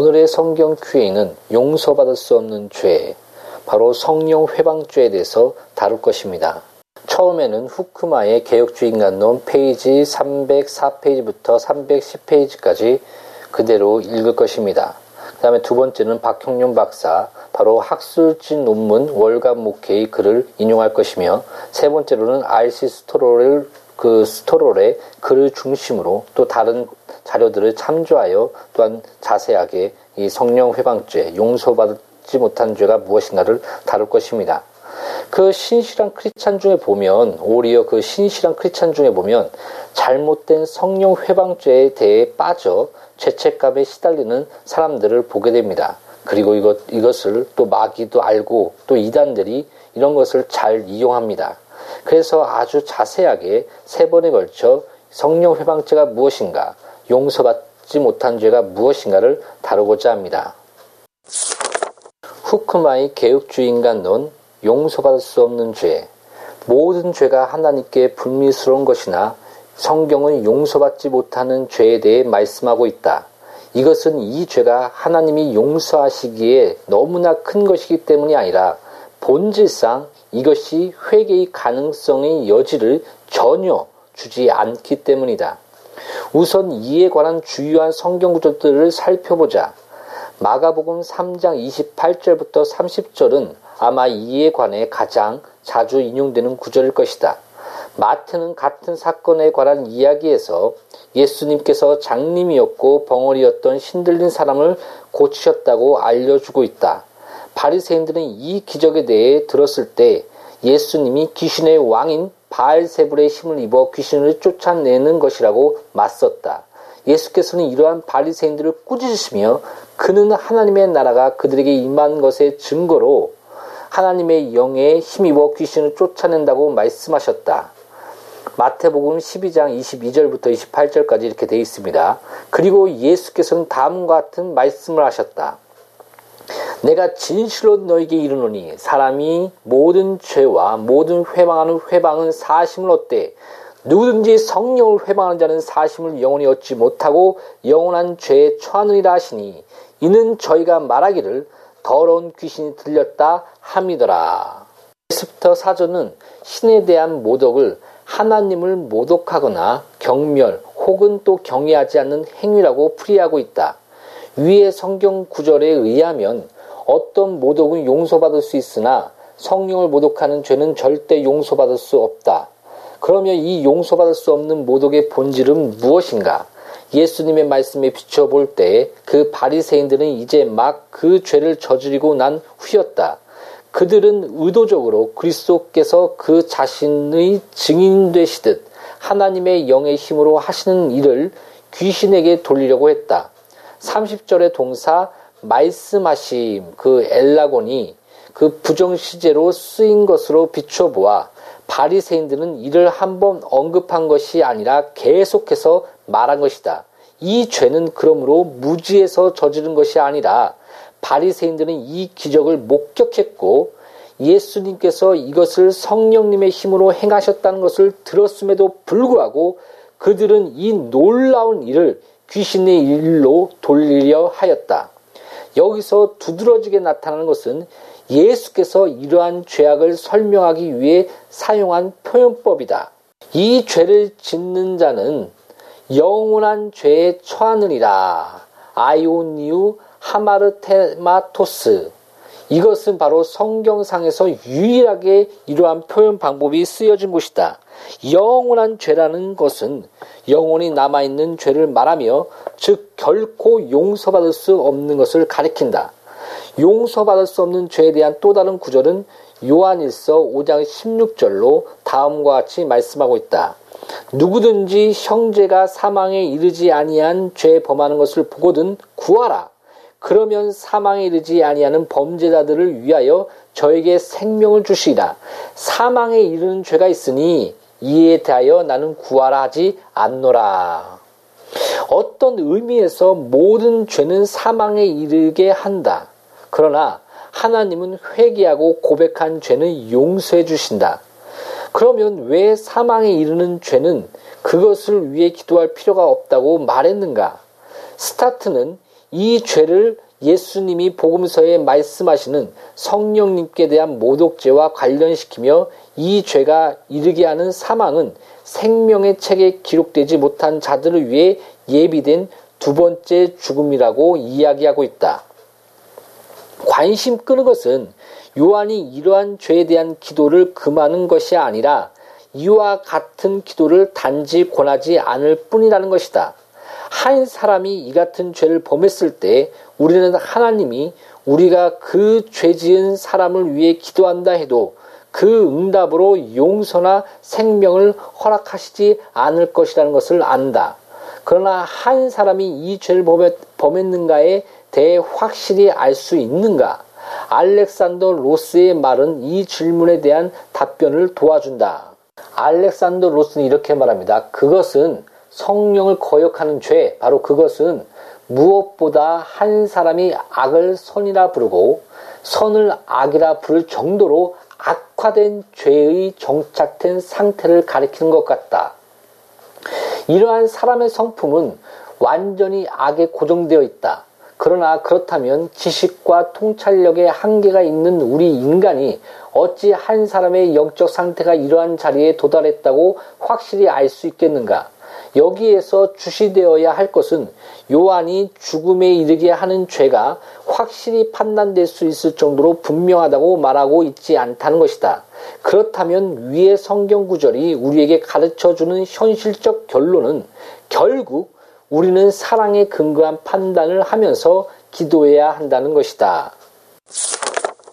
오늘의 성경 Q&A는 용서받을 수 없는 죄, 바로 성령 훼방죄에 대해서 다룰 것입니다. 처음에는 후크마의 개혁주의인간론 페이지 304페이지부터 310페이지까지 그대로 읽을 것입니다. 그 다음에 두 번째는 박형룡 박사, 바로 학술지 논문 월간 목회의 글을 인용할 것이며 세 번째로는 RC 스프로울 그 스프로울의 글을 중심으로 또 다른 자료들을 참조하여 또한 자세하게 이 성령 회방죄, 용서받지 못한 죄가 무엇인가를 다룰 것입니다. 그 신실한 크리스찬 중에 보면 오히려 그 신실한 크리스찬 중에 보면 잘못된 성령 회방죄에 대해 빠져 죄책감에 시달리는 사람들을 보게 됩니다. 그리고 이것 이것을 또 마귀도 알고 또 이단들이 이런 것을 잘 이용합니다. 그래서 아주 자세하게 세 번에 걸쳐 성령 회방죄가 무엇인가, 용서받지 못한 죄가 무엇인가를 다루고자 합니다. 후크마의 개혁주의인간론 용서받을 수 없는 죄 모든 죄가 하나님께 불미스러운 것이나 성경은 용서받지 못하는 죄에 대해 말씀하고 있다. 이것은 이 죄가 하나님이 용서하시기에 너무나 큰 것이기 때문이 아니라 본질상 이것이 회개의 가능성의 여지를 전혀 주지 않기 때문이다. 우선 이에 관한 주요한 성경 구절들을 살펴보자. 마가복음 3장 28절부터 30절은 아마 이에 관해 가장 자주 인용되는 구절일 것이다. 마트는 같은 사건에 관한 이야기에서 예수님께서 장님이었고 벙어리였던 신들린 사람을 고치셨다고 알려주고 있다. 바리새인들은 이 기적에 대해 들었을 때 예수님이 귀신의 왕인 바알세불의 힘을 입어 귀신을 쫓아내는 것이라고 맞섰다. 예수께서는 이러한 바리새인들을 꾸짖으시며 그는 하나님의 나라가 그들에게 임한 것의 증거로 하나님의 영에 힘입어 귀신을 쫓아낸다고 말씀하셨다. 마태복음 12장 22절부터 28절까지 이렇게 되어 있습니다. 그리고 예수께서는 다음과 같은 말씀을 하셨다. 내가 진실로 너에게 이르노니 사람이 모든 죄와 모든 회방하는 회방은 사심을 얻되 누구든지 성령을 회방하는 자는 사심을 영원히 얻지 못하고 영원한 죄에 처하느니라 하시니 이는 저희가 말하기를 더러운 귀신이 들렸다 함이더라. 에스부터 사전은 신에 대한 모독을 하나님을 모독하거나 경멸 혹은 또 경외하지 않는 행위라고 풀이하고 있다. 위의 성경 구절에 의하면 어떤 모독은 용서받을 수 있으나 성령을 모독하는 죄는 절대 용서받을 수 없다. 그러면 이 용서받을 수 없는 모독의 본질은 무엇인가? 예수님의 말씀에 비춰볼 때 그 바리새인들은 이제 막 그 죄를 저지르고 난 후였다. 그들은 의도적으로 그리스도께서 그 자신의 증인 되시듯 하나님의 영의 힘으로 하시는 일을 귀신에게 돌리려고 했다. 30절의 동사 말씀하심 그 엘라곤이 그 부정시제로 쓰인 것으로 비춰보아 바리새인들은 이를 한 번 언급한 것이 아니라 계속해서 말한 것이다. 이 죄는 그러므로 무지에서 저지른 것이 아니라 바리새인들은 이 기적을 목격했고 예수님께서 이것을 성령님의 힘으로 행하셨다는 것을 들었음에도 불구하고 그들은 이 놀라운 일을 귀신의 일로 돌리려 하였다. 여기서 두드러지게 나타나는 것은 예수께서 이러한 죄악을 설명하기 위해 사용한 표현법이다. 이 죄를 짓는 자는 영원한 죄에 처하느니라. 아이오니우 하마르테마토스. 이것은 바로 성경상에서 유일하게 이러한 표현 방법이 쓰여진 것이다. 영원한 죄라는 것은 영원히 남아있는 죄를 말하며 즉 결코 용서받을 수 없는 것을 가리킨다. 용서받을 수 없는 죄에 대한 또 다른 구절은 요한일서 5장 16절로 다음과 같이 말씀하고 있다. 누구든지 형제가 사망에 이르지 아니한 죄 범하는 것을 보거든 구하라. 그러면 사망에 이르지 아니하는 범죄자들을 위하여 저에게 생명을 주시리라. 사망에 이르는 죄가 있으니 이에 대하여 나는 구하라 하지 않노라. 어떤 의미에서 모든 죄는 사망에 이르게 한다. 그러나 하나님은 회개하고 고백한 죄는 용서해 주신다. 그러면 왜 사망에 이르는 죄는 그것을 위해 기도할 필요가 없다고 말했는가? 스타트는 이 죄를 예수님이 복음서에 말씀하시는 성령님께 대한 모독죄와 관련시키며 이 죄가 이르게 하는 사망은 생명의 책에 기록되지 못한 자들을 위해 예비된 두 번째 죽음이라고 이야기하고 있다. 관심 끄는 것은 요한이 이러한 죄에 대한 기도를 금하는 것이 아니라 이와 같은 기도를 단지 권하지 않을 뿐이라는 것이다. 한 사람이 이 같은 죄를 범했을 때 우리는 하나님이 우리가 그 죄 지은 사람을 위해 기도한다 해도 그 응답으로 용서나 생명을 허락하시지 않을 것이라는 것을 안다. 그러나 한 사람이 이 죄를 범했는가에 대해 확실히 알 수 있는가? 알렉산더 로스의 말은 이 질문에 대한 답변을 도와준다. 알렉산더 로스는 이렇게 말합니다. 그것은 성령을 거역하는 죄, 바로 그것은 무엇보다 한 사람이 악을 선이라 부르고 선을 악이라 부를 정도로 악화된 죄의 정착된 상태를 가리키는 것 같다. 이러한 사람의 성품은 완전히 악에 고정되어 있다. 그러나 그렇다면 지식과 통찰력에 한계가 있는 우리 인간이 어찌 한 사람의 영적 상태가 이러한 자리에 도달했다고 확실히 알 수 있겠는가? 여기에서 주시되어야 할 것은 요한이 죽음에 이르게 하는 죄가 확실히 판단될 수 있을 정도로 분명하다고 말하고 있지 않다는 것이다. 그렇다면 위의 성경 구절이 우리에게 가르쳐 주는 현실적 결론은 결국 우리는 사랑에 근거한 판단을 하면서 기도해야 한다는 것이다.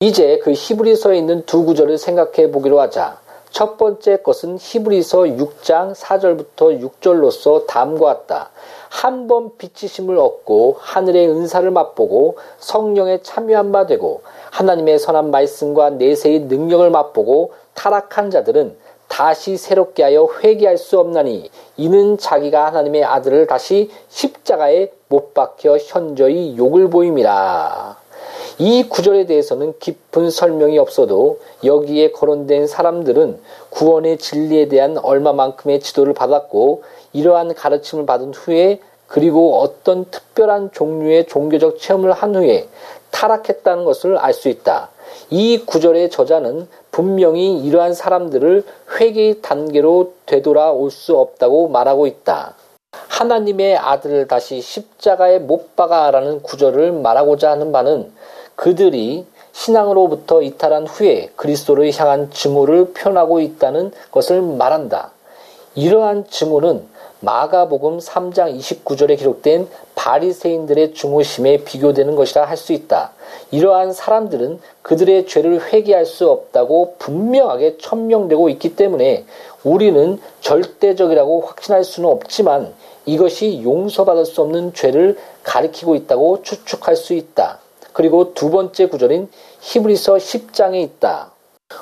이제 그 히브리서에 있는 두 구절을 생각해 보기로 하자. 첫 번째 것은 히브리서 6장 4절부터 6절로서 다음과 같다. 한번 비치심을 얻고 하늘의 은사를 맛보고 성령에 참여한 바 되고 하나님의 선한 말씀과 내세의 능력을 맛보고 타락한 자들은 다시 새롭게 하여 회개할 수 없나니 이는 자기가 하나님의 아들을 다시 십자가에 못 박혀 현저히 욕을 보임이라. 이 구절에 대해서는 깊은 설명이 없어도 여기에 거론된 사람들은 구원의 진리에 대한 얼마만큼의 지도를 받았고 이러한 가르침을 받은 후에 그리고 어떤 특별한 종류의 종교적 체험을 한 후에 타락했다는 것을 알 수 있다. 이 구절의 저자는 분명히 이러한 사람들을 회개의 단계로 되돌아올 수 없다고 말하고 있다. 하나님의 아들을 다시 십자가에 못 박아라는 구절을 말하고자 하는 바는 그들이 신앙으로부터 이탈한 후에 그리스도를 향한 증오를 표현하고 있다는 것을 말한다. 이러한 증오는 마가복음 3장 29절에 기록된 바리새인들의 증오심에 비교되는 것이라 할 수 있다. 이러한 사람들은 그들의 죄를 회개할 수 없다고 분명하게 천명되고 있기 때문에 우리는 절대적이라고 확신할 수는 없지만 이것이 용서받을 수 없는 죄를 가리키고 있다고 추측할 수 있다. 그리고 두 번째 구절인 히브리서 10장에 있다.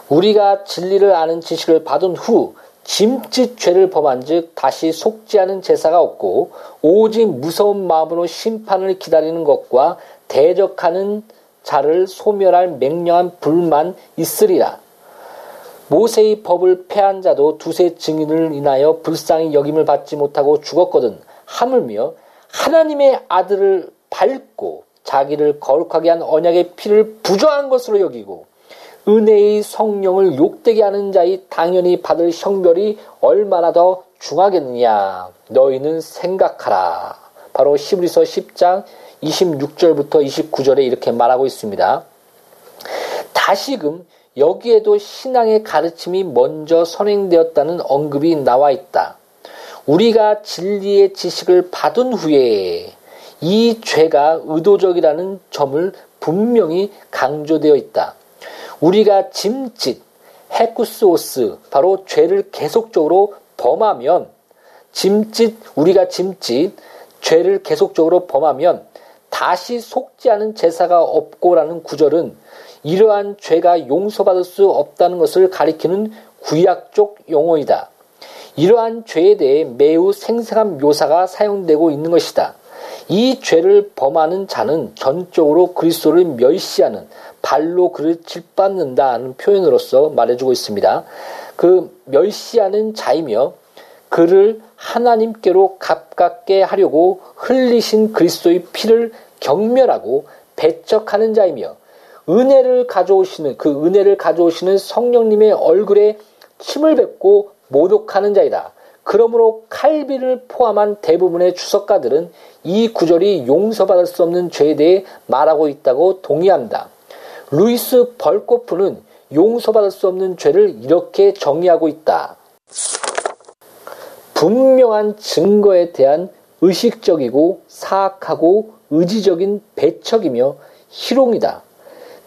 우리가 진리를 아는 지식을 받은 후 짐짓 죄를 범한 즉 다시 속지 않은 제사가 없고 오직 무서운 마음으로 심판을 기다리는 것과 대적하는 자를 소멸할 맹령한 불만 있으리라. 모세의 법을 폐한 자도 두세 증인을 인하여 불쌍히 여김을 받지 못하고 죽었거든. 하물며 하나님의 아들을 밟고 자기를 거룩하게 한 언약의 피를 부정한 것으로 여기고 은혜의 성령을 욕되게 하는 자의 당연히 받을 형별이 얼마나 더 중하겠느냐 너희는 생각하라 바로 히브리서 10장 26절부터 29절에 이렇게 말하고 있습니다. 다시금 여기에도 신앙의 가르침이 먼저 선행되었다는 언급이 나와 있다. 우리가 진리의 지식을 받은 후에 이 죄가 의도적이라는 점을 분명히 강조되어 있다. 우리가 짐짓, 헤쿠스오스, 바로 죄를 계속적으로 범하면, 짐짓, 우리가 짐짓, 죄를 계속적으로 범하면 다시 속지 않은 제사가 없고라는 구절은 이러한 죄가 용서받을 수 없다는 것을 가리키는 구약적 용어이다. 이러한 죄에 대해 매우 생생한 묘사가 사용되고 있는 것이다. 이 죄를 범하는 자는 전적으로 그리스도를 멸시하는 발로 그를 짓밟는다는 표현으로서 말해주고 있습니다. 그 멸시하는 자이며 그를 하나님께로 가깝게 하려고 흘리신 그리스도의 피를 경멸하고 배척하는 자이며 은혜를 가져오시는 그 은혜를 가져오시는 성령님의 얼굴에 침을 뱉고 모독하는 자이다. 그러므로 칼비를 포함한 대부분의 주석가들은 이 구절이 용서받을 수 없는 죄에 대해 말하고 있다고 동의한다. 루이스 벌코프는 용서받을 수 없는 죄를 이렇게 정의하고 있다. 분명한 증거에 대한 의식적이고 사악하고 의지적인 배척이며 희롱이다.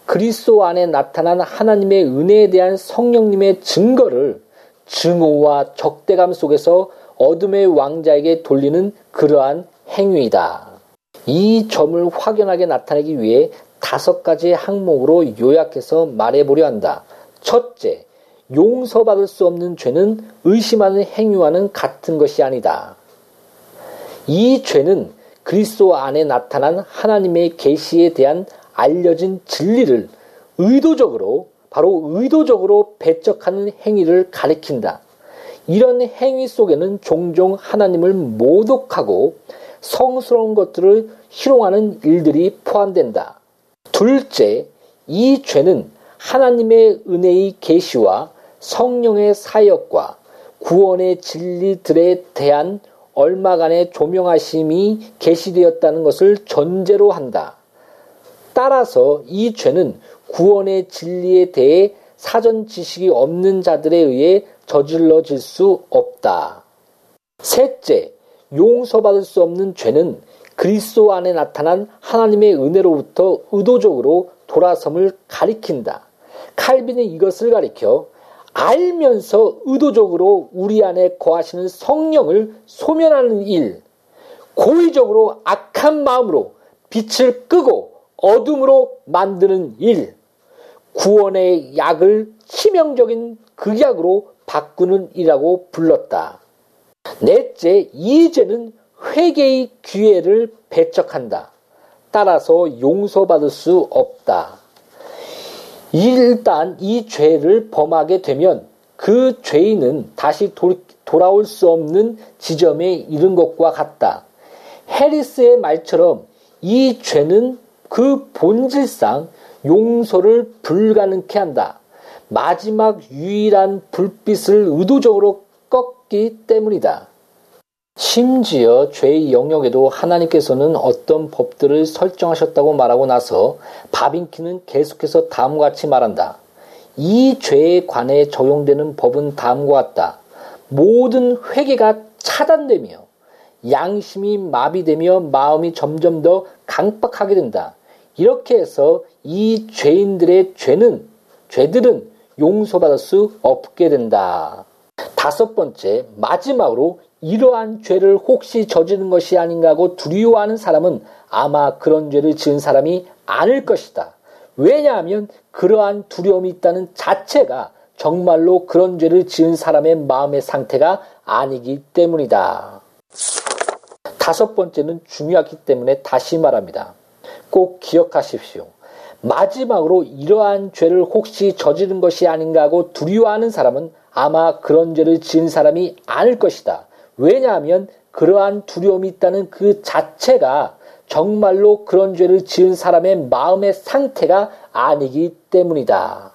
그리스도 안에 나타난 하나님의 은혜에 대한 성령님의 증거를 증오와 적대감 속에서 어둠의 왕자에게 돌리는 그러한 행위이다. 이 점을 확연하게 나타내기 위해 다섯 가지 항목으로 요약해서 말해보려 한다. 첫째, 용서받을 수 없는 죄는 의심하는 행위와는 같은 것이 아니다. 이 죄는 그리스도 안에 나타난 하나님의 계시에 대한 알려진 진리를 의도적으로 바로 의도적으로 배척하는 행위를 가리킨다. 이런 행위 속에는 종종 하나님을 모독하고 성스러운 것들을 희롱하는 일들이 포함된다. 둘째, 이 죄는 하나님의 은혜의 계시와 성령의 사역과 구원의 진리들에 대한 얼마간의 조명하심이 계시되었다는 것을 전제로 한다. 따라서 이 죄는 구원의 진리에 대해 사전 지식이 없는 자들에 의해 저질러질 수 없다. 셋째, 용서받을 수 없는 죄는 그리스도 안에 나타난 하나님의 은혜로부터 의도적으로 돌아섬을 가리킨다. 칼빈은 이것을 가리켜 알면서 의도적으로 우리 안에 거하시는 성령을 소멸하는 일, 고의적으로 악한 마음으로 빛을 끄고 어둠으로 만드는 일, 구원의 약을 치명적인 극약으로 바꾸는 일이라고 불렀다. 넷째, 이 죄는 회개의 기회를 배척한다. 따라서 용서받을 수 없다. 일단 이 죄를 범하게 되면 그 죄인은 다시 도, 돌아올 수 없는 지점에 이른 것과 같다. 해리스의 말처럼 이 죄는 그 본질상 용서를 불가능케 한다. 마지막 유일한 불빛을 의도적으로 꺾기 때문이다. 심지어 죄의 영역에도 하나님께서는 어떤 법들을 설정하셨다고 말하고 나서 바빙키는 계속해서 다음과 같이 말한다. 이 죄에 관해 적용되는 법은 다음과 같다. 모든 회개가 차단되며 양심이 마비되며 마음이 점점 더 강박하게 된다. 이렇게 해서 이 죄인들의 죄는 죄들은 용서받을 수 없게 된다. 다섯 번째, 마지막으로 이러한 죄를 혹시 저지른 것이 아닌가 하고 두려워하는 사람은 아마 그런 죄를 지은 사람이 아닐 것이다. 왜냐하면 그러한 두려움이 있다는 자체가 정말로 그런 죄를 지은 사람의 마음의 상태가 아니기 때문이다. 다섯 번째는 중요하기 때문에 다시 말합니다. 꼭 기억하십시오. 마지막으로 이러한 죄를 혹시 저지른 것이 아닌가 하고 두려워하는 사람은 아마 그런 죄를 지은 사람이 아닐 것이다. 왜냐하면 그러한 두려움이 있다는 그 자체가 정말로 그런 죄를 지은 사람의 마음의 상태가 아니기 때문이다.